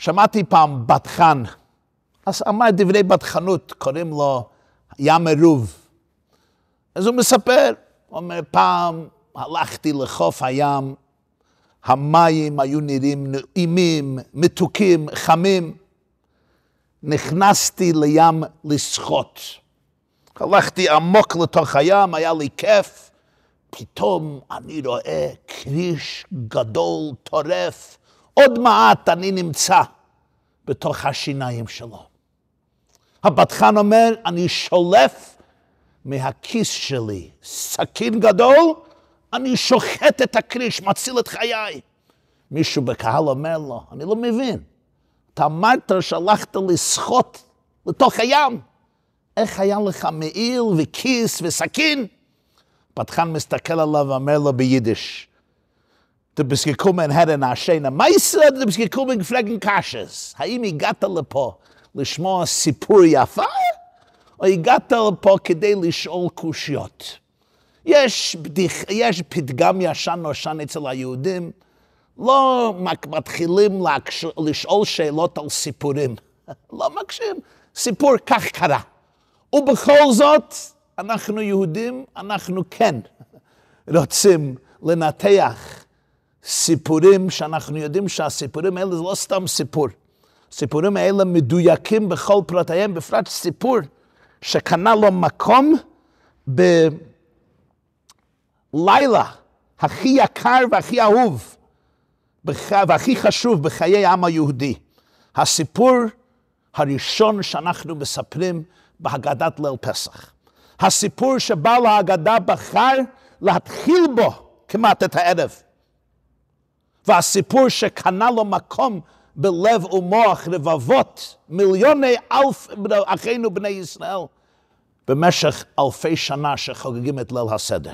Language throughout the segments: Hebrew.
שמעתי פעם בטחן, אז אמר דברי בטחנות, קוראים לו ים עירוב. אז הוא מספר, הוא אומר, פעם הלכתי לחוף הים, המים היו נראים נעימים, מתוקים, חמים. נכנסתי לים לשחות. הלכתי עמוק לתוך הים, היה לי כיף. פתאום אני רואה כריש גדול, טורף. עוד מעט אני נמצא בתוך השיניים שלו. הבטחן אומר, אני שולף מהכיס שלי סכין גדול, אני שוחט את הכריש, מציל את חיי. מישהו בקהל אומר לו, אני לא מבין, אתה אמרת שהלכת לשחות לתוך הים, איך היה לך מעיל וכיס וסכין? פתחן מסתכל עליו ואומר לו ביידיש, Du bist gekommen her in Aschena. Meisse, du bist gekommen gefragen Kasches. האם הגעת לפה לשמוע סיפור יפה, או הגעת לפה כדי לשאול קושיות? יש, בדיח, יש פתגם ישן נושן אצל היהודים, לא מתחילים לשאול שאלות על סיפורים. לא מקשיבים. סיפור כך קרה. ובכל זאת, אנחנו יהודים, אנחנו כן רוצים לנתח סיפורים שאנחנו יודעים שהסיפורים האלה זה לא סתם סיפור. הסיפורים האלה מדויקים בכל פרטיהם, בפרט סיפור שקנה לו מקום בלילה הכי יקר והכי אהוב והכי חשוב בחיי העם היהודי. הסיפור הראשון שאנחנו מספרים בהגדת ליל פסח. הסיפור שבעל ההגדה בחר להתחיל בו כמעט את הערב. והסיפור שקנה לו מקום בלב ומוח רבבות, מיליוני אלף אחינו בני ישראל, במשך אלפי שנה שחוגגים את ליל הסדר.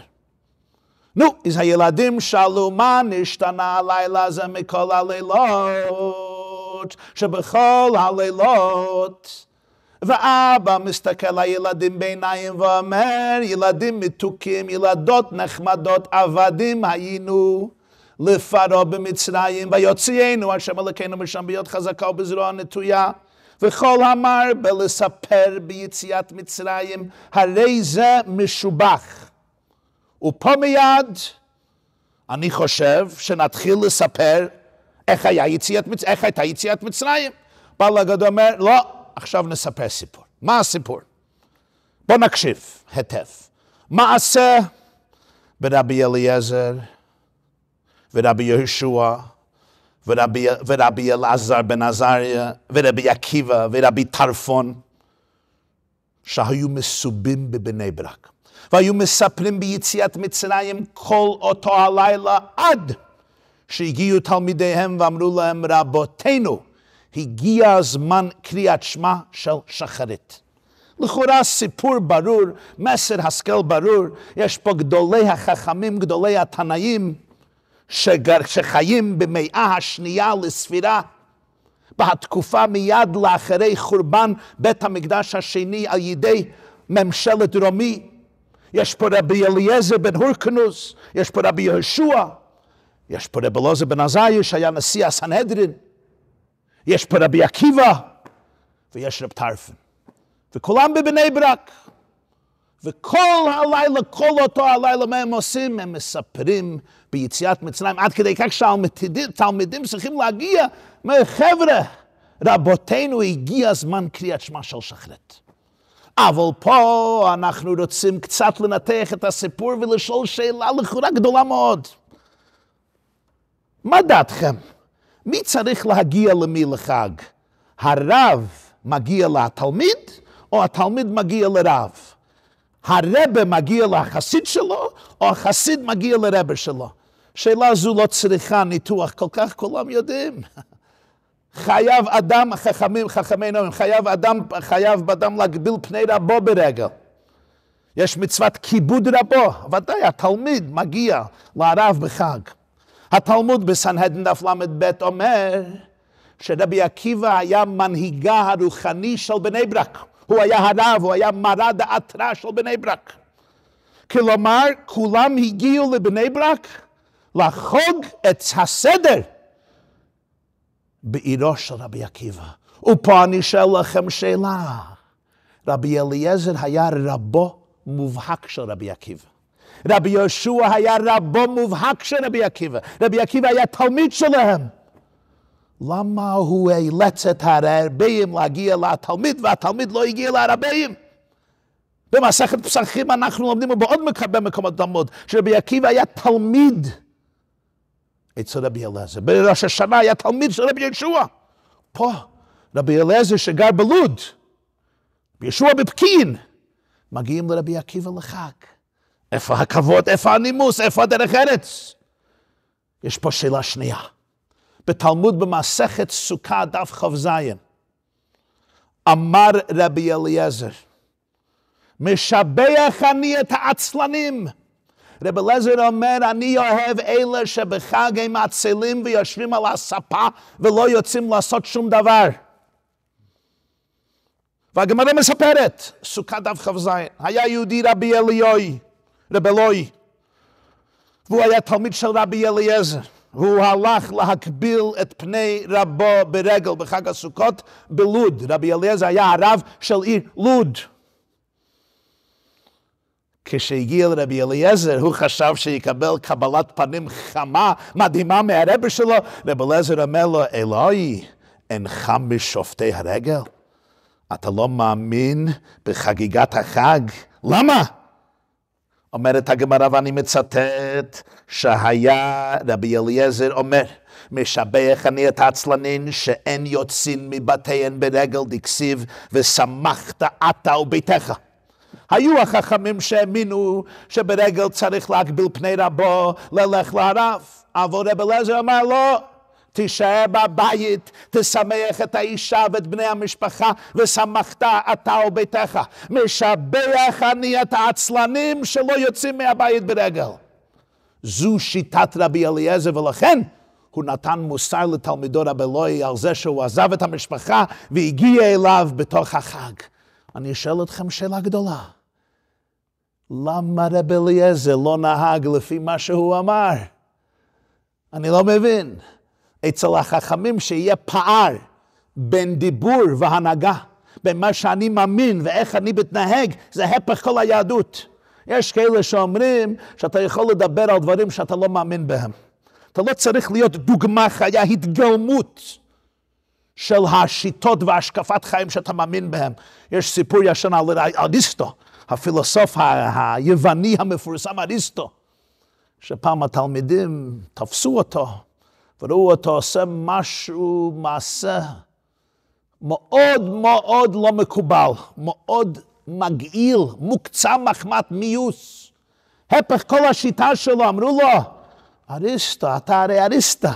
נו, אז הילדים שאלו מה נשתנה הלילה הזה מכל הלילות, שבכל הלילות ואבא מסתכל הילדים בעיניים ואומר, ילדים מתוקים, ילדות נחמדות, עבדים היינו. לפרעה במצרים, ויוציאנו השם אלוקינו משם ביד חזקה ובזרוע נטויה. וכל אמר בלספר ביציאת מצרים, הרי זה משובח. ופה מיד אני חושב שנתחיל לספר איך, היה יציאת, איך הייתה יציאת מצרים. בעל הגדול אומר, לא, עכשיו נספר סיפור. מה הסיפור? בוא נקשיב היטב. מעשה ברבי אליעזר ורבי יהושע, ורבי, ורבי אלעזר בן עזריה, ורבי עקיבא, ורבי טרפון, שהיו מסובים בבני ברק. והיו מספרים ביציאת מצרים כל אותו הלילה עד שהגיעו תלמידיהם ואמרו להם, רבותינו, הגיע הזמן קריאת שמע של שחרית. לכאורה סיפור ברור, מסר השכל ברור, יש פה גדולי החכמים, גדולי התנאים, שחיים במאה השנייה לספירה, בתקופה מיד לאחרי חורבן בית המקדש השני על ידי ממשלת רומי. יש פה רבי אליעזר בן הורקנוס, יש פה רבי יהושע, יש פה רבי אלעזר בן עזאי שהיה נשיא הסנהדרין, יש פה רבי עקיבא ויש רב טרפן. וכולם בבני ברק. וכל הלילה, כל אותו הלילה, מה הם עושים? הם מספרים ביציאת מצרים, עד כדי כך שהתלמידים צריכים להגיע, חבר'ה, רבותינו, הגיע הזמן קריאת שמע של שחרית. אבל פה אנחנו רוצים קצת לנתח את הסיפור ולשאול שאלה לכאורה גדולה מאוד. מה דעתכם? מי צריך להגיע למי לחג? הרב מגיע לתלמיד, או התלמיד מגיע לרב? הרבה מגיע לחסיד שלו, או החסיד מגיע לרבה שלו? שאלה זו לא צריכה ניתוח כל כך, כולם יודעים. חייב אדם, חכמים, חכמי נאום, חייב אדם, חייב אדם להגביל פני רבו ברגל. יש מצוות כיבוד רבו, ודאי התלמיד מגיע לרב בחג. התלמוד בסנהדן דף ל"ב אומר שרבי עקיבא היה מנהיגה הרוחני של בני ברק. הוא היה הרב, הוא היה מרא דעתרא של בני ברק. כלומר, כולם הגיעו לבני ברק לחוג את הסדר בעירו של רבי עקיבא. ופה אני שואל לכם שאלה. רבי אליעזר היה רבו מובהק של רבי עקיבא. רבי יהושע היה רבו מובהק של רבי עקיבא. רבי עקיבא היה תלמיד שלהם. למה הוא אילץ את הרבים להגיע לתלמיד והתלמיד לא הגיע לרבים? במסכת פסחים אנחנו לומדים בעוד מקומות תלמוד, שרבי עקיבא היה תלמיד אצל רבי אליעזר. בראש השנה היה תלמיד של רבי ישוע. פה, רבי אליעזר שגר בלוד, ישוע בפקיעין, מגיעים לרבי עקיבא לחג. איפה הכבוד, איפה הנימוס, איפה הדרך ארץ? יש פה שאלה שנייה. בתלמוד במסכת סוכה דף כ"ז, אמר רבי אליעזר, משבח אני את העצלנים. רב אליעזר אומר, אני אוהב אלה שבחג הם עצלים ויושבים על הספה ולא יוצאים לעשות שום דבר. והגמרא מספרת, סוכת דף כ"ז, היה יהודי רבי אליוי, רב אלוי, והוא היה תלמיד של רבי אליעזר. והוא הלך להקביל את פני רבו ברגל בחג הסוכות בלוד. רבי אליעזר היה הרב של עיר לוד. כשהגיע לרבי אליעזר, הוא חשב שיקבל קבלת פנים חמה, מדהימה מהרבי שלו. רבי אליעזר אומר לו, אלוהי, אינך משופטי הרגל? אתה לא מאמין בחגיגת החג? למה? אומרת הגמרא, ואני מצטט, שהיה רבי אליעזר אומר, משבח אני את העצלנין שאין יוצאים מבתיהן ברגל דקסיב, ושמחת אתה וביתך. היו החכמים שהאמינו שברגל צריך להגביל פני רבו, ללך לרב. אבל רב אליעזר אמר לא, תישאר בבית, תשמח את האישה ואת בני המשפחה, ושמחת אתה וביתך. משבח אני את העצלנים שלא יוצאים מהבית ברגל. זו שיטת רבי אליעזר, ולכן הוא נתן מוסר לתלמידו רבי אלוהי על זה שהוא עזב את המשפחה והגיע אליו בתוך החג. אני שואל אתכם שאלה גדולה. למה רבי אליעזר לא נהג לפי מה שהוא אמר? אני לא מבין. אצל החכמים שיהיה פער בין דיבור והנהגה, בין מה שאני מאמין ואיך אני מתנהג, זה הפך כל היהדות. יש כאלה שאומרים שאתה יכול לדבר על דברים שאתה לא מאמין בהם. אתה לא צריך להיות דוגמה חיה, התגלמות של השיטות והשקפת חיים שאתה מאמין בהם. יש סיפור ישן על אריסטו, הפילוסוף היווני המפורסם אריסטו, שפעם התלמידים תפסו אותו וראו אותו עושה משהו, מעשה מאוד מאוד לא מקובל, מאוד מגעיל, מוקצה מחמת מיוס. הפך כל השיטה שלו, אמרו לו, אריסטו, אתה הרי אריסטו.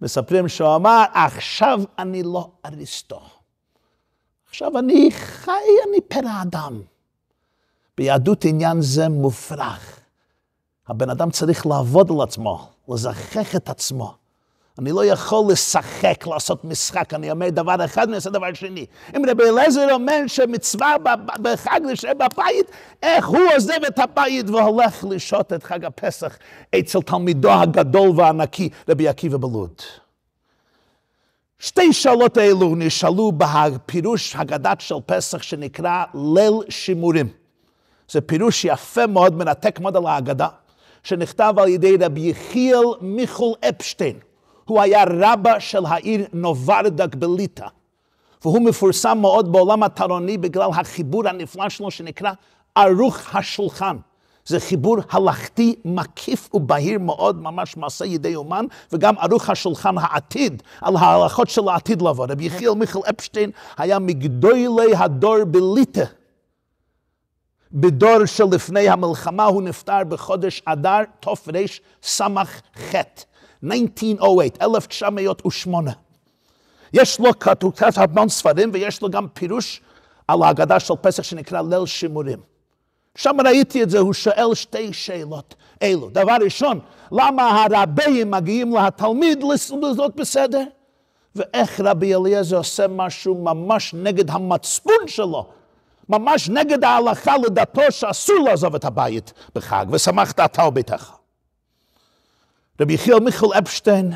מספרים שהוא אמר, עכשיו אני לא אריסטו. עכשיו אני חי, אני פרא אדם. ביהדות עניין זה מופרך. הבן אדם צריך לעבוד על עצמו, לזכח את עצמו. אני לא יכול לשחק, לעשות משחק, אני אומר דבר אחד ואני אעשה דבר שני. אם רבי אליעזר אומר שמצווה בחג להישאר בבית, איך הוא עוזב את הבית והולך לשהות את חג הפסח אצל תלמידו הגדול והענקי, רבי עקיבא בלוד. שתי שאלות האלו נשאלו בפירוש הגדת של פסח שנקרא ליל שימורים. זה פירוש יפה מאוד, מנתק מאוד על ההגדה. שנכתב על ידי רבי יחיאל מיכל אפשטיין. הוא היה רבה של העיר נוברדק בליטא. והוא מפורסם מאוד בעולם התרוני בגלל החיבור הנפלא שלו שנקרא ערוך השולחן. זה חיבור הלכתי מקיף ובהיר מאוד, ממש מעשה ידי אומן, וגם ערוך השולחן העתיד, על ההלכות של העתיד לבוא. רבי יחיאל מיכל אפשטיין היה מגדולי הדור בליטא. בדור שלפני המלחמה, הוא נפטר בחודש אדר תרס"ח, 1908, 1908. יש לו, כתוב המון ספרים, ויש לו גם פירוש על ההגדה של פסח שנקרא ליל שימורים. שם ראיתי את זה, הוא שואל שתי שאלות אלו. דבר ראשון, למה הרבים מגיעים לתלמיד לזאת בסדר? ואיך רבי אליעזר עושה משהו ממש נגד המצפון שלו, ממש נגד ההלכה לדתו שאסור לעזוב את הבית בחג, ושמחת אתה וביתך. רבי יחיאל מיכל אפשטיין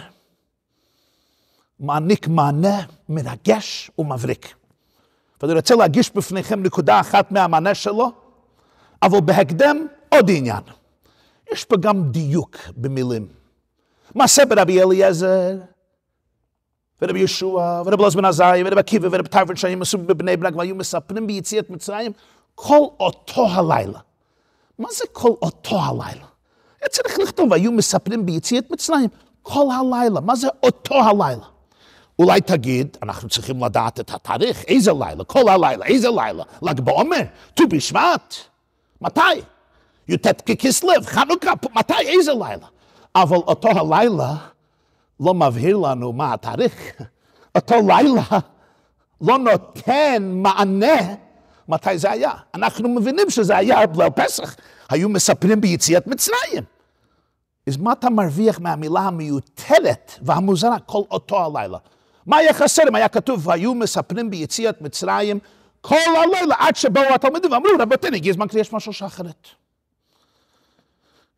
מעניק מענה מרגש ומבריק. ואני רוצה להגיש בפניכם נקודה אחת מהמענה שלו, אבל בהקדם עוד עניין. יש פה גם דיוק במילים. מעשה ברבי אליעזר, ורבי ישוע, ורבי אלעזר בן עזאי, ורבי עקיבא, ורבי טרפון שהיו מסובים בבני ברק והיו מספרים ביציאת מצרים, כל אותו הלילה. מה זה כל אותו הלילה? היה צריך לכתוב, היו מספרים ביציאת מצרים כל הלילה. מה זה אותו הלילה? אולי תגיד, אנחנו צריכים לדעת את התאריך, איזה לילה, כל הלילה, איזה לילה, ל"ג בעומר, ט"ו בשבט, מתי? י"ט ככסלו, חנוכה, מתי, איזה לילה? אבל אותו הלילה לא מבהיר לנו מה התאריך. אותו לילה לא נותן מענה מתי זה היה. אנחנו מבינים שזה היה בליל פסח, היו מספרים ביציאת מצרים. אז מה אתה מרוויח מהמילה המיותרת והמוזרה כל אותו הלילה? מה היה חסר אם היה כתוב, והיו מספרים ביציאת מצרים כל הלילה עד שבאו התלמידים ואמרו, רבותינו, הגיע הזמן יש משהו שאחרת.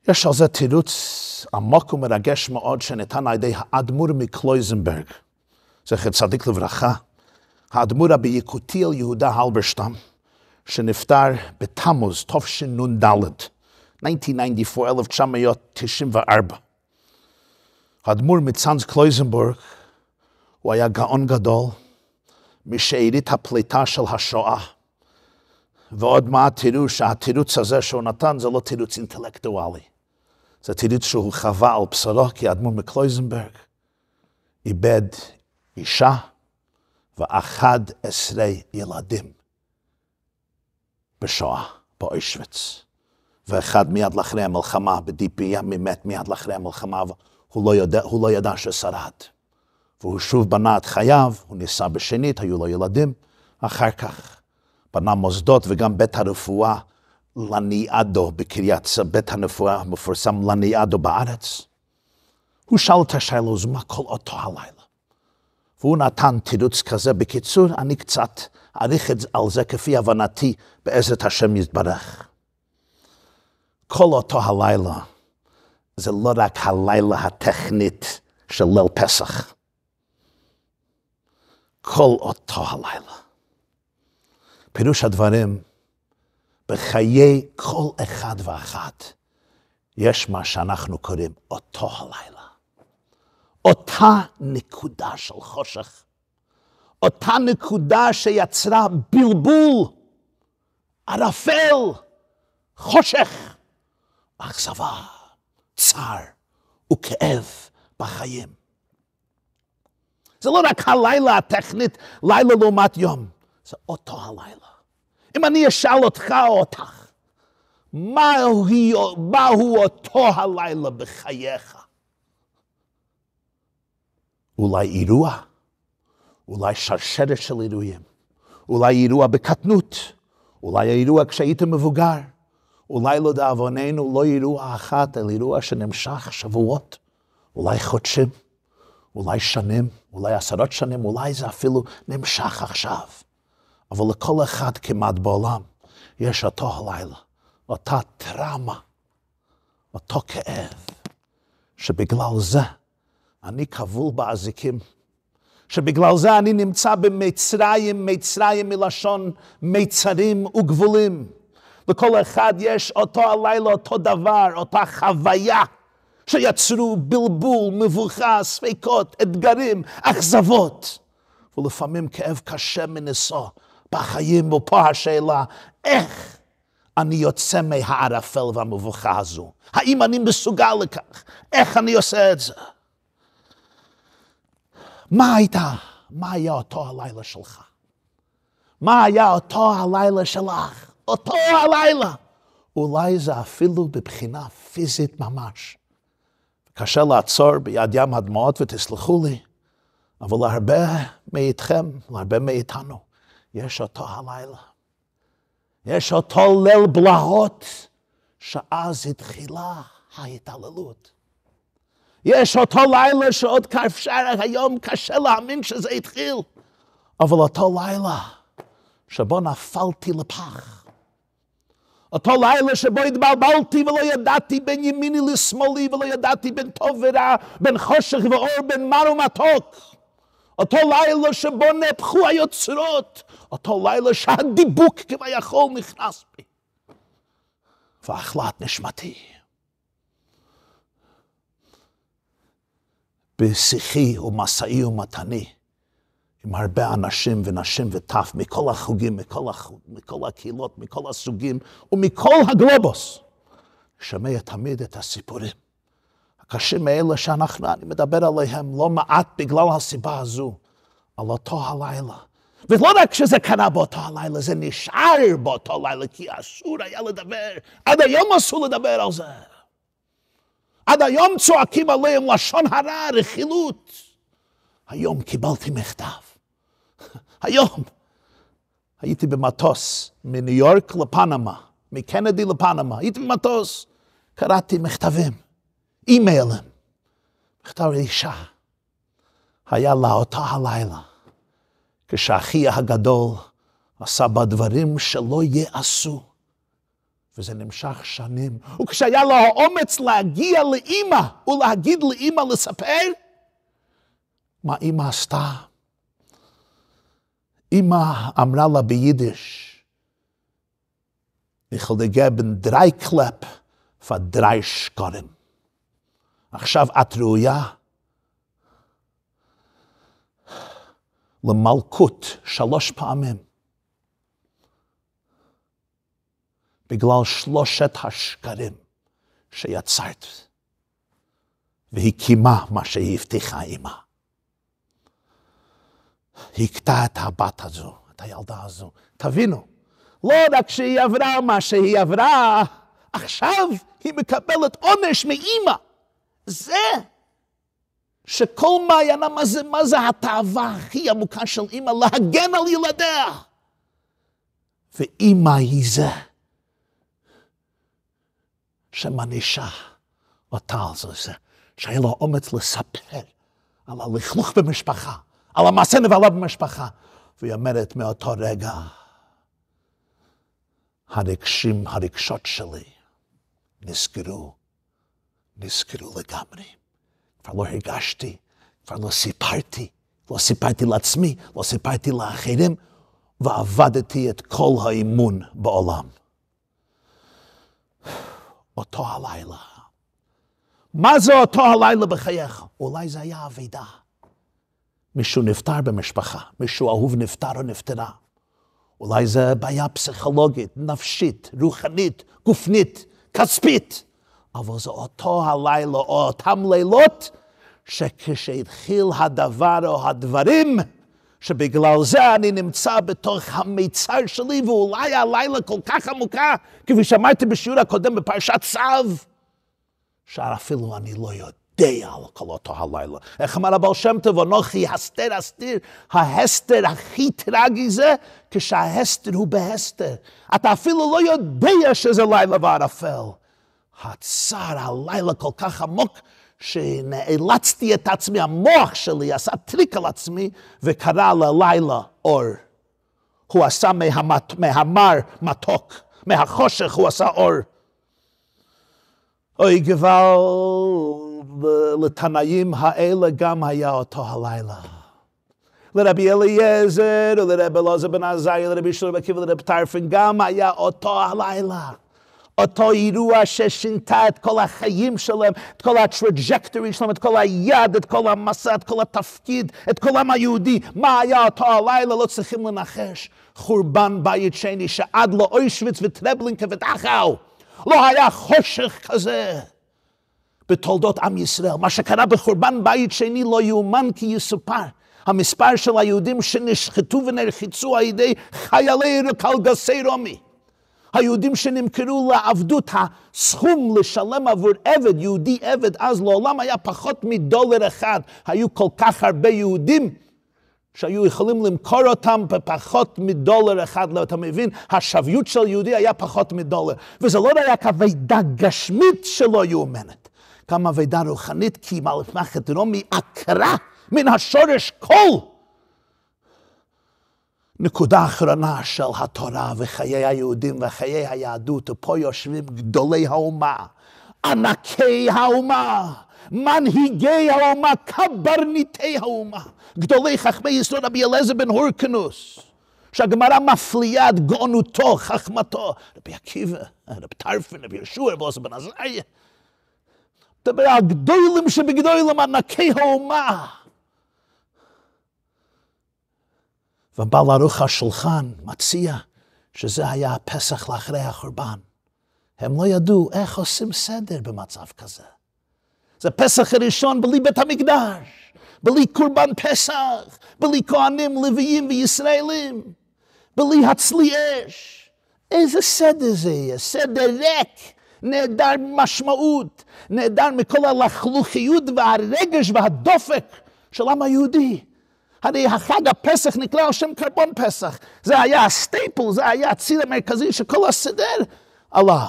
יש על זה תירוץ עמוק ומרגש מאוד שניתן על ידי האדמו"ר מקלויזנברג, זכר צדיק לברכה, האדמו"ר ביקותיל יהודה הלברשטם, שנפטר בתמוז, תשנ"ד, 1994, 1994. האדמו"ר מצאנז קלויזנבורג, הוא היה גאון גדול משארית הפליטה של השואה. ועוד מעט תראו שהתירוץ הזה שהוא נתן זה לא תירוץ אינטלקטואלי. זה תירוץ שהוא חווה על בשרו, כי האדמו"ר מקלויזנברג איבד אישה ואחד עשרה ילדים בשואה, באוישוויץ. ואחד מיד לאחרי המלחמה, בדיפי ימי מת מיד לאחרי המלחמה, והוא לא ידע, לא ידע ששרד. והוא שוב בנה את חייו, הוא נישא בשנית, היו לו ילדים. אחר כך בנה מוסדות וגם בית הרפואה לניאדו בקריית, בית הרפואה המפורסם לניאדו בארץ. הוא שאל את השאלה הזו, מה כל אותו הלילה? והוא נתן תירוץ כזה. בקיצור, אני קצת אעריך על זה כפי הבנתי בעזרת השם יתברך. כל אותו הלילה זה לא רק הלילה הטכנית של ליל פסח. כל אותו הלילה. פירוש הדברים, בחיי כל אחד ואחת יש מה שאנחנו קוראים אותו הלילה. אותה נקודה של חושך, אותה נקודה שיצרה בלבול, ערפל, חושך, אכזבה, צער וכאב בחיים. זה לא רק הלילה הטכנית, לילה לעומת יום, זה אותו הלילה. אם אני אשאל אותך או אותך, מהו, מהו אותו הלילה בחייך? אולי אירוע, אולי שרשרת של אירועים, אולי אירוע בקטנות, אולי אירוע כשהיית מבוגר, אולי לדאבוננו לא אירוע אחת, אלא אירוע שנמשך שבועות, אולי חודשים. אולי שנים, אולי עשרות שנים, אולי זה אפילו נמשך עכשיו. אבל לכל אחד כמעט בעולם יש אותו הלילה, אותה טראומה, אותו כאב, שבגלל זה אני כבול באזיקים, שבגלל זה אני נמצא במצרים, מצרים מלשון מצרים וגבולים. לכל אחד יש אותו הלילה, אותו דבר, אותה חוויה. שיצרו בלבול, מבוכה, ספקות, אתגרים, אכזבות, ולפעמים כאב קשה מנשוא בחיים, ופה השאלה, איך אני יוצא מהערפל והמבוכה הזו? האם אני מסוגל לכך? איך אני עושה את זה? מה הייתה? מה היה אותו הלילה שלך? מה היה אותו הלילה שלך? אותו הלילה. אולי זה אפילו בבחינה פיזית ממש. קשה לעצור ביד ים הדמעות ותסלחו לי, אבל להרבה מאיתכם, להרבה מאיתנו, יש אותו הלילה. יש אותו ליל בלהות, שאז התחילה ההתעללות. יש אותו לילה שעוד כאפשר היום קשה להאמין שזה התחיל, אבל אותו לילה שבו נפלתי לפח. אותו לילה שבו התבלבלתי ולא ידעתי בין ימיני לשמאלי ולא ידעתי בין טוב ורע, בין חושך ואור, בין מר ומתוק. אותו לילה שבו נהפכו היוצרות, אותו לילה שהדיבוק כביכול נכנס בי. ואכלת נשמתי. בשיחי ומשאי ומתני, עם הרבה אנשים ונשים וטף מכל החוגים, מכל, החוג, מכל הקהילות, מכל הסוגים ומכל הגלובוס. שומע תמיד את הסיפורים הקשים האלה שאנחנו, אני מדבר עליהם לא מעט בגלל הסיבה הזו, על אותו הלילה. ולא רק שזה קרה באותו הלילה, זה נשאר באותו לילה, כי אסור היה לדבר, עד היום אסור לדבר על זה. עד היום צועקים עליהם לשון הרע, רכילות. היום קיבלתי מכתב. היום. הייתי במטוס מניו יורק לפנמה, מקנדי לפנמה, הייתי במטוס, קראתי מכתבים, אימיילים, מכתב אישה. היה לה אותה הלילה, כשאחי הגדול עשה בה דברים שלא ייעשו. וזה נמשך שנים. וכשהיה לו האומץ להגיע לאימא ולהגיד לאימא לספר, מה אימא עשתה? אימא אמרה לה ביידיש, ich will geben drei Klepp Schkoren. עכשיו את ראויה למלכות שלוש פעמים. בגלל שלושת השקרים שיצרת. והיא קיימה מה שהיא הבטיחה עימה. הכתה את הבת הזו, את הילדה הזו. תבינו, לא רק שהיא עברה מה שהיא עברה, עכשיו היא מקבלת עונש מאימא. זה שכל מעיינה, מה זה, מה זה התאווה הכי עמוקה של אימא? להגן על ילדיה. ואימא היא זה שמענישה אותה על זה, שהיה לו אומץ לספר על הלכלוך במשפחה, על המעשה נבלה במשפחה. והיא אומרת מאותו רגע, הרגשים, הרגשות שלי נסגרו, נסגרו לגמרי. כבר לא הרגשתי, כבר לא סיפרתי, לא סיפרתי לעצמי, לא סיפרתי לאחרים, ועבדתי את כל האימון בעולם. אותו הלילה. מה זה אותו הלילה בחייך? אולי זה היה אבידה. מישהו נפטר במשפחה, מישהו אהוב נפטר או נפטרה. אולי זה בעיה פסיכולוגית, נפשית, רוחנית, גופנית, כספית. אבל זה אותו הלילה או אותם לילות שכשהתחיל הדבר או הדברים, שבגלל זה אני נמצא בתוך המיצר שלי, ואולי הלילה כל כך עמוקה, כפי שאמרתי בשיעור הקודם בפרשת צו, שאפילו אני לא יודע על כל אותו הלילה. איך אמר הבעל שם טוב, אנוכי הסתר אסתיר, ההסתר הכי טרגי זה, כשההסתר הוא בהסתר. אתה אפילו לא יודע שזה לילה וערפל. הצער, הלילה כל כך עמוק, שנאלצתי את עצמי, המוח שלי עשה טריק על עצמי וקרא ללילה אור. הוא עשה מהמת, מהמר מתוק, מהחושך הוא עשה אור. אוי גבל, לתנאים האלה גם היה אותו הלילה. לרבי אליעזר, לרבי אלעזר בן עזריה, לרבי שלום עקיבא, לרבי טרפון, גם היה אותו הלילה. אותו אירוע ששינתה את כל החיים שלהם, את כל ה trajectory שלהם, את כל היעד, את כל המסע, את כל התפקיד, את כל העם היהודי. מה היה אותו הלילה? לא צריכים לנחש. חורבן בית שני שעד לאושוויץ וטרבלינקה ודכאו. לא היה חושך כזה בתולדות עם ישראל. מה שקרה בחורבן בית שני לא יאומן כי יסופר. המספר של היהודים שנשחטו ונרחיצו על ידי חיילי קלגסי רומי. היהודים שנמכרו לעבדות, הסכום לשלם עבור עבד, יהודי עבד, אז לעולם היה פחות מדולר אחד. היו כל כך הרבה יהודים שהיו יכולים למכור אותם בפחות מדולר אחד, לא, אתה מבין? השוויות של יהודי היה פחות מדולר. וזה לא רק אבידה גשמית שלא יאומנת, גם אבידה רוחנית, כי מלכת רומי עקרה מן השורש כל נקודה אחרונה של התורה וחיי היהודים וחיי היהדות, ופה יושבים גדולי האומה, ענקי האומה, מנהיגי האומה, קברניטי האומה, גדולי חכמי ישראל רבי אליעזר בן הורקנוס, שהגמרא מפליאה את גאונותו, חכמתו, רבי עקיבא, רבי טרפן, רבי יהושע, רבי בן עזריה. מדבר על גדולים שבגדולים, ענקי האומה. ובעל ערוך השולחן מציע שזה היה הפסח לאחרי החורבן. הם לא ידעו איך עושים סדר במצב כזה. זה פסח הראשון בלי בית המקדש, בלי קורבן פסח, בלי כהנים, לוויים וישראלים, בלי הצלי אש. איזה סדר זה יהיה? סדר ריק, נעדר משמעות, נעדר מכל הלכלוכיות והרגש והדופק של העם היהודי. הרי החג הפסח נקרא על שם קרבון פסח. זה היה הסטייפל, זה היה הציר המרכזי שכל הסדר עליו.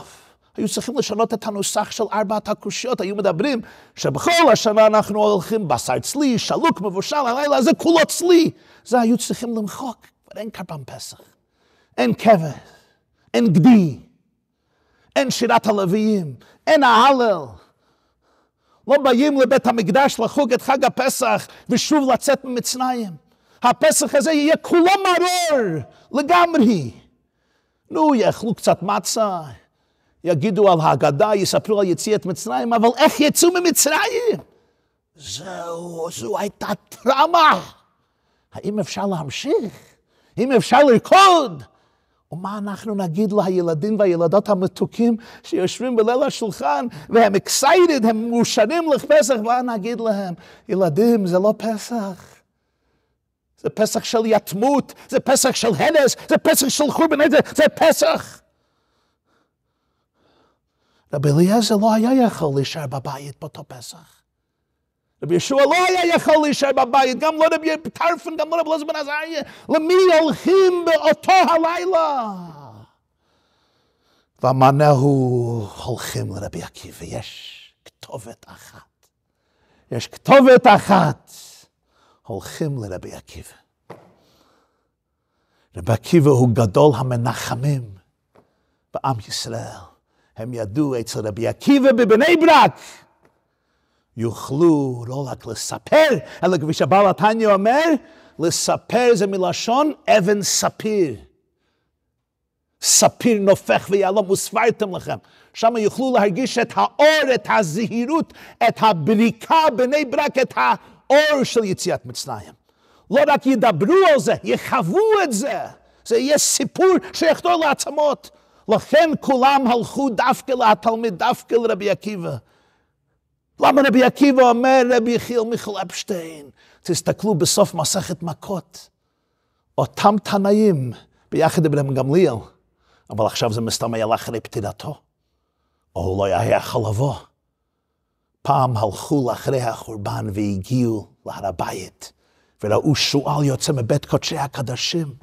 היו צריכים לשנות את הנוסח של ארבעת הקושיות, היו מדברים שבכל השנה אנחנו הולכים בשר צלי, שלוק, מבושל, הלילה הזה כולו צלי. זה היו צריכים למחוק, אבל אין קרבן פסח, אין כבש, אין גדי, אין שירת הלוויים, אין ההלל. לא באים לבית המקדש לחוג את חג הפסח ושוב לצאת ממצרים. הפסח הזה יהיה כולו מרור לגמרי. נו, יאכלו קצת מצה, יגידו על ההגדה, יספרו על יציאת מצרים, אבל איך יצאו ממצרים? זהו, זו הייתה טראומה. האם אפשר להמשיך? האם אפשר לרקוד? ומה אנחנו נגיד לילדים והילדות המתוקים שיושבים בליל השולחן והם excited, הם מאושרים לפסח, מה נגיד להם? ילדים, זה לא פסח. זה פסח של יתמות, זה פסח של הרס, זה פסח של חורבן, זה פסח. רבי אליעזר לא היה יכול להישאר בבית באותו פסח. רבי ישוע לא היה יכול להישאר בבית, גם לא רבי טרפן, גם לא רבי אלעזר בן עזריה. למי הולכים באותו הלילה? ואמרנו, הולכים לרבי עקיבא, יש כתובת אחת. יש כתובת אחת. הולכים לרבי עקיבא. רבי עקיבא הוא גדול המנחמים בעם ישראל. הם ידעו אצל רבי עקיבא בבני ברק. יוכלו לא רק לספר, אלא כפי שבעל התניא אומר, לספר זה מלשון אבן ספיר. ספיר נופך ויהלום וסברתם לכם. שם יוכלו להרגיש את האור, את הזהירות, את הבריקה בני ברק, את האור של יציאת מצרים. לא רק ידברו על זה, יחוו את זה. זה יהיה סיפור שיחדור לעצמות. לכן כולם הלכו דווקא לתלמיד, דווקא לרבי עקיבא. למה רבי עקיבא אומר רבי יחיאל מיכל אפשטיין? תסתכלו בסוף מסכת מכות. אותם תנאים ביחד עם רבי גמליאל, אבל עכשיו זה מסתמא אחרי פטירתו. או הוא לא היה יכול לבוא. פעם הלכו לאחרי החורבן והגיעו להר הבית, וראו שועל יוצא מבית קודשי הקדשים.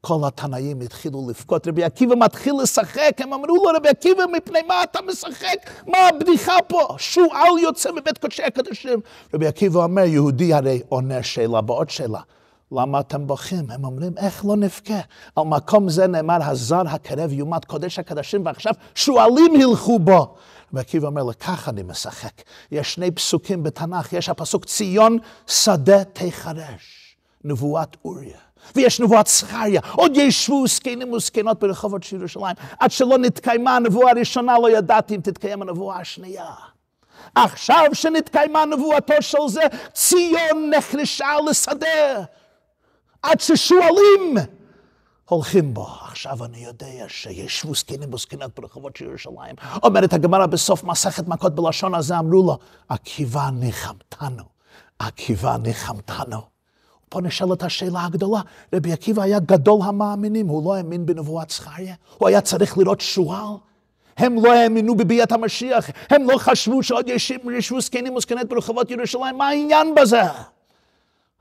כל התנאים התחילו לבכות, רבי עקיבא מתחיל לשחק, הם אמרו לו, רבי עקיבא, מפני מה אתה משחק? מה הבדיחה פה? שועל יוצא מבית קודשי הקדושים. רבי עקיבא אומר, יהודי הרי עונה שאלה בעוד שאלה. למה אתם בוכים? הם אומרים, איך לא נבכה? על מקום זה נאמר, הזר הקרב יומת קודש הקדשים, ועכשיו שועלים הלכו בו. רבי עקיבא אומר, לכך אני משחק. יש שני פסוקים בתנ"ך, יש הפסוק ציון שדה תחרש, נבואת אוריה. ויש נבואת זכריה, עוד ישבו זקנים וזקנות ברחובות של ירושלים. עד שלא נתקיימה הנבואה הראשונה, לא ידעתי אם תתקיים הנבואה השנייה. עכשיו שנתקיימה נבואתו של זה, ציון נחרשה לשדה. עד ששועלים הולכים בו. עכשיו אני יודע שישבו זקנים וזקנות ברחובות של ירושלים. אומרת הגמרא בסוף מסכת מכות בלשון הזה, אמרו לו, עקיבא ניחמתנו, עקיבא ניחמתנו. פה נשאלת השאלה הגדולה. רבי עקיבא היה גדול המאמינים, הוא לא האמין בנבואת זכריה, הוא היה צריך לראות שועל. הם לא האמינו בביאת המשיח, הם לא חשבו שעוד ישבו זקנים וזקנות ברחובות ירושלים, מה העניין בזה?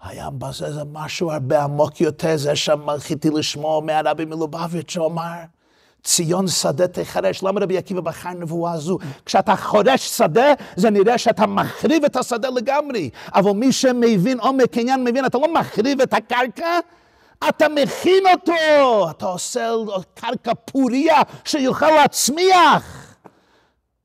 היה בזה זה משהו הרבה עמוק יותר, זה שמלכיתי לשמוע מהרבי מלובביץ' שאומר, ציון שדה תחרש. למה רבי עקיבא בחר נבואה הזו? כשאתה חורש שדה, זה נראה שאתה מחריב את השדה לגמרי. אבל מי שמבין עומק עניין מבין, אתה לא מחריב את הקרקע, אתה מכין אותו. אתה עושה קרקע פוריה שיוכל להצמיח.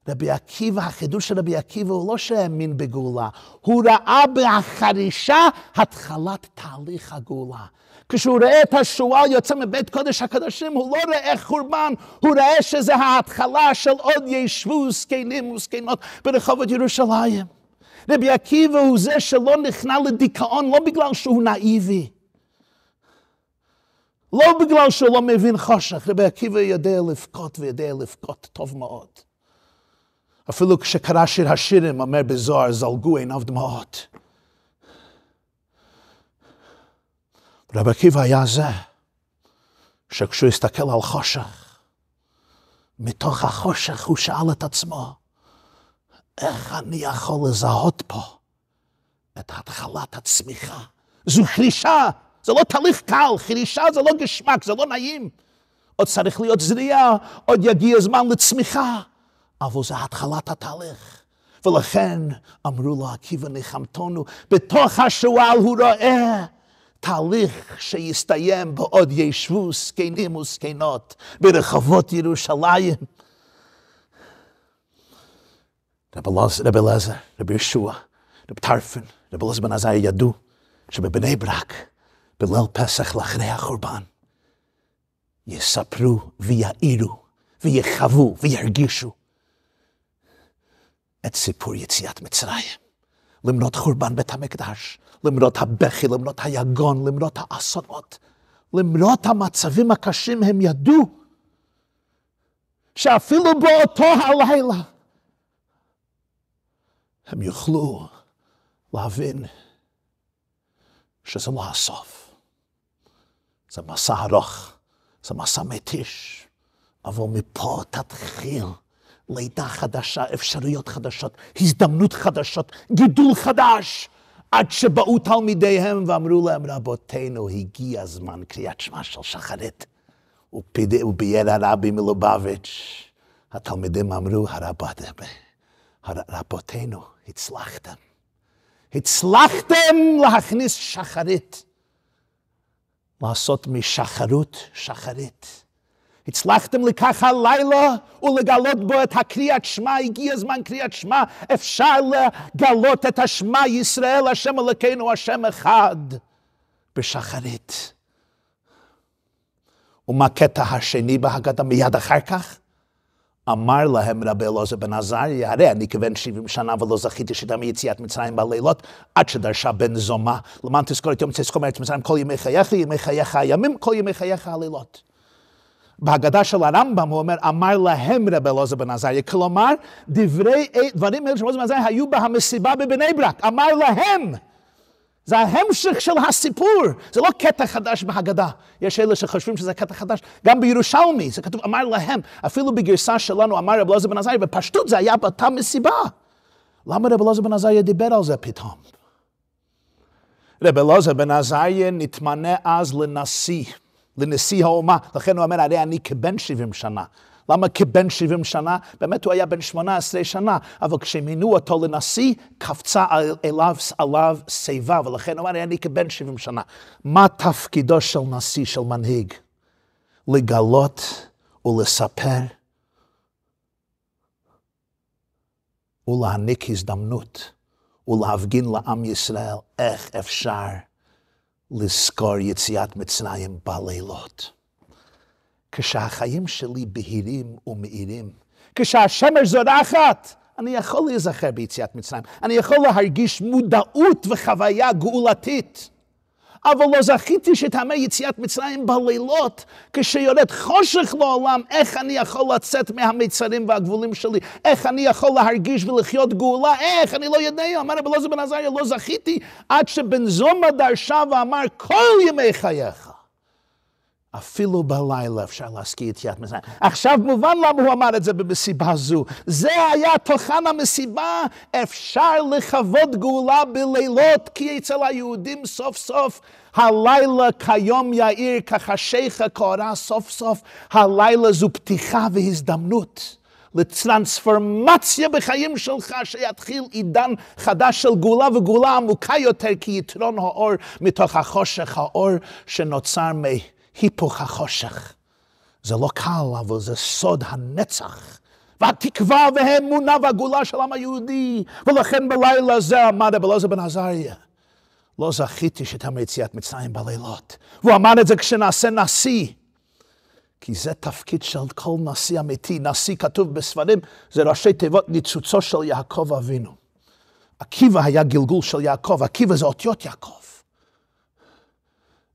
רבי עקיבא, החידוש של רבי עקיבא הוא לא שהאמין בגאולה, הוא ראה בחרישה התחלת תהליך הגאולה. כשהוא ראה את השועל יוצא מבית קודש הקדושים, הוא לא ראה חורבן, הוא ראה שזה ההתחלה של עוד ישבו זקנים וזקנות ברחובות ירושלים. רבי עקיבא הוא זה שלא נכנע לדיכאון, לא בגלל שהוא נאיבי. לא בגלל שהוא לא מבין חושך, רבי עקיבא יודע לבכות ויודע לבכות טוב מאוד. אפילו כשקרא שיר השירים, אומר בזוהר, זלגו עיניו דמעות. רבי עקיבא היה זה, שכשהוא הסתכל על חושך, מתוך החושך הוא שאל את עצמו, איך אני יכול לזהות פה את התחלת הצמיחה? זו חרישה, זה לא תהליך קל, חרישה זה לא גשמק, זה לא נעים. עוד צריך להיות זריעה, עוד יגיע זמן לצמיחה, אבל זה התחלת התהליך. ולכן אמרו לו, עקיבא ניחמתנו, בתוך השועל הוא רואה תהליך שיסתיים בעוד ישבו זקנים וזקנות ברחובות ירושלים. רב אלעזר, רב ישוע, רב טרפן, רב אלעזר בן עזאי ידעו שבבני ברק, בליל פסח לאחרי החורבן, יספרו ויעירו ויחוו וירגישו את סיפור יציאת מצרים. למרות חורבן בית המקדש, למרות הבכי, למרות היגון, למרות האסונות, למרות המצבים הקשים, הם ידעו שאפילו באותו הלילה הם יוכלו להבין שזה לא הסוף. זה מסע ארוך, זה מסע מתיש, אבל מפה תתחיל לידה חדשה, אפשרויות חדשות, הזדמנות חדשות, גידול חדש. עד שבאו תלמידיהם ואמרו להם, רבותינו, הגיע הזמן קריאת שמע של שחרית. וביד הרבי מלובביץ', התלמידים אמרו, רבותינו, הצלחתם. הצלחתם להכניס שחרית, לעשות משחרות שחרית. הצלחתם לקח הלילה ולגלות בו את הקריאת שמע, הגיע הזמן קריאת שמע, אפשר לגלות את השמע ישראל, השם אלוקינו, השם אחד, בשחרית. ומה הקטע השני בהגדה מיד אחר כך? אמר להם רבי אלעזר בן עזריה, הרי אני כבן 70 שנה ולא זכיתי שתהיה מיציאת מצרים בלילות, עד שדרשה בן זומה. למען תזכור את יום תזכור מארץ מצרים כל ימי חייך, ימי חייך הימים, כל ימי חייך הלילות. בהגדה של הרמב"ם הוא אומר, אמר להם רב אלעזר בן עזריה, כלומר, דברי, דברים אלה של אלעזר בן עזריה היו במסיבה בבני ברק, אמר להם. זה ההמשך של הסיפור, זה לא קטע חדש בהגדה. יש אלה שחושבים שזה קטע חדש. גם בירושלמי, זה כתוב, אמר להם, אפילו בגרסה שלנו, אמר רב אלעזר בן עזריה, בפשטות זה היה באותה מסיבה. למה רב אלעזר בן עזריה דיבר על זה פתאום? רב אלעזר בן עזריה נתמנה אז לנשיא. לנשיא האומה. לכן הוא אומר, הרי אני כבן 70 שנה. למה כבן 70 שנה? באמת הוא היה בן 18 שנה, אבל כשמינו אותו לנשיא, קפצה אליו, עליו שיבה, ולכן הוא אומר, אני כבן 70 שנה. מה תפקידו של נשיא, של מנהיג? לגלות ולספר ולהעניק הזדמנות ולהפגין לעם ישראל איך אפשר לזכור יציאת מצרים בלילות. כשהחיים שלי בהירים ומאירים, כשהשמש זורחת, אני יכול להיזכר ביציאת מצרים, אני יכול להרגיש מודעות וחוויה גאולתית. אבל לא זכיתי שתעמי יציאת מצרים בלילות, כשיורד חושך לעולם, איך אני יכול לצאת מהמיצרים והגבולים שלי? איך אני יכול להרגיש ולחיות גאולה? איך? אני לא יודע. אמר רבי אלעזר בן עזריה, לא זכיתי עד שבן זומא דרשה ואמר, כל ימי חייך. אפילו בלילה אפשר להזכיר יציאת מצרים. עכשיו מובן למה הוא אמר את זה במסיבה זו. זה היה תוכן המסיבה, אפשר לכבוד גאולה בלילות, כי אצל היהודים סוף סוף הלילה כיום יאיר כחשיך קורה סוף סוף, הלילה זו פתיחה והזדמנות. לטרנספורמציה בחיים שלך, שיתחיל עידן חדש של גאולה וגאולה עמוקה יותר, כי יתרון האור מתוך החושך, האור שנוצר מהיפוך החושך. זה לא קל, אבל זה סוד הנצח והתקווה והאמונה והגאולה של העם היהודי. ולכן בלילה זה אמר רב אלעזר בן עזריה. לא זכיתי שתמר יציאת מצרים בלילות. והוא אמר את זה כשנעשה נשיא. כי זה תפקיד של כל נשיא אמיתי. נשיא כתוב בספרים, זה ראשי תיבות ניצוצו של יעקב אבינו. עקיבא היה גלגול של יעקב, עקיבא זה אותיות יעקב.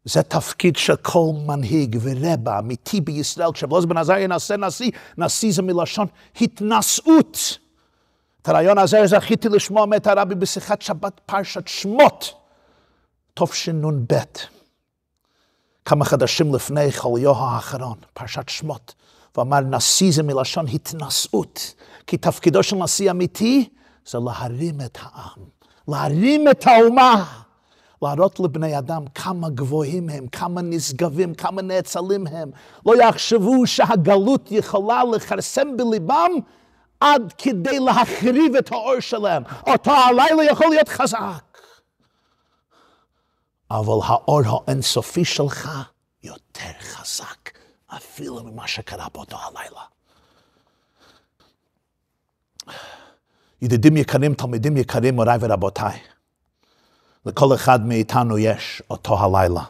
זה תפקיד של כל מנהיג ורבע אמיתי בישראל. כשבלוז בן עזריה נעשה נשיא, נשיא זה מלשון התנשאות. את הרעיון הזה זכיתי לשמוע מאת הרבי בשיחת שבת פרשת שמות, תשנ"ב. כמה חדשים לפני חוליו האחרון, פרשת שמות, ואמר נשיא זה מלשון התנשאות, כי תפקידו של נשיא אמיתי זה להרים את העם, להרים את האומה. להראות לבני אדם כמה גבוהים הם, כמה נשגבים, כמה נאצלים הם. לא יחשבו שהגלות יכולה לכרסם בליבם עד כדי להחריב את האור שלהם. אותו הלילה יכול להיות חזק. אבל האור האינסופי שלך יותר חזק אפילו ממה שקרה באותו הלילה. ידידים יקרים, תלמידים יקרים, מוריי ורבותיי. לכל אחד מאיתנו יש אותו הלילה.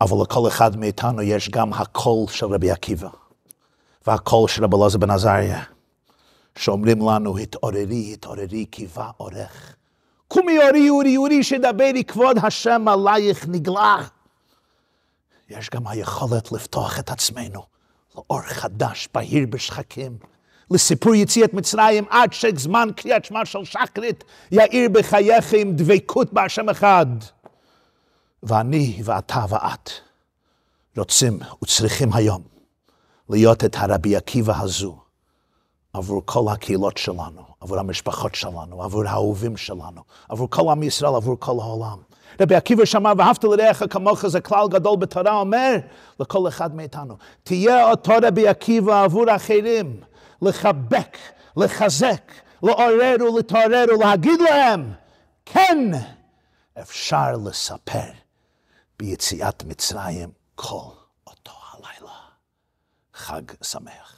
אבל לכל אחד מאיתנו יש גם הקול של רבי עקיבא, והקול של רבי אלעזר בן עזריה, שאומרים לנו, התעוררי, התעוררי, כי בא אורך. קומי אורי, אורי, אורי, שדברי כבוד השם עלייך נגלה. יש גם היכולת לפתוח את עצמנו לאור חדש, בהיר בשחקים. לסיפור יציאת מצרים עד שזמן קריאת שמע של שחרית יאיר בחייכם דבקות בהשם אחד. ואני ואתה ואת רוצים וצריכים היום להיות את הרבי עקיבא הזו עבור כל הקהילות שלנו, עבור המשפחות שלנו, עבור האהובים שלנו, עבור כל עם ישראל, עבור כל העולם. רבי עקיבא שמע, ואהבת לרעך כמוך זה כלל גדול בתורה, אומר לכל אחד מאיתנו, תהיה אותו רבי עקיבא עבור אחרים. לחבק, לחזק, לעורר ולהתעורר ולהגיד להם, כן, אפשר לספר ביציאת מצרים כל אותו הלילה. חג שמח.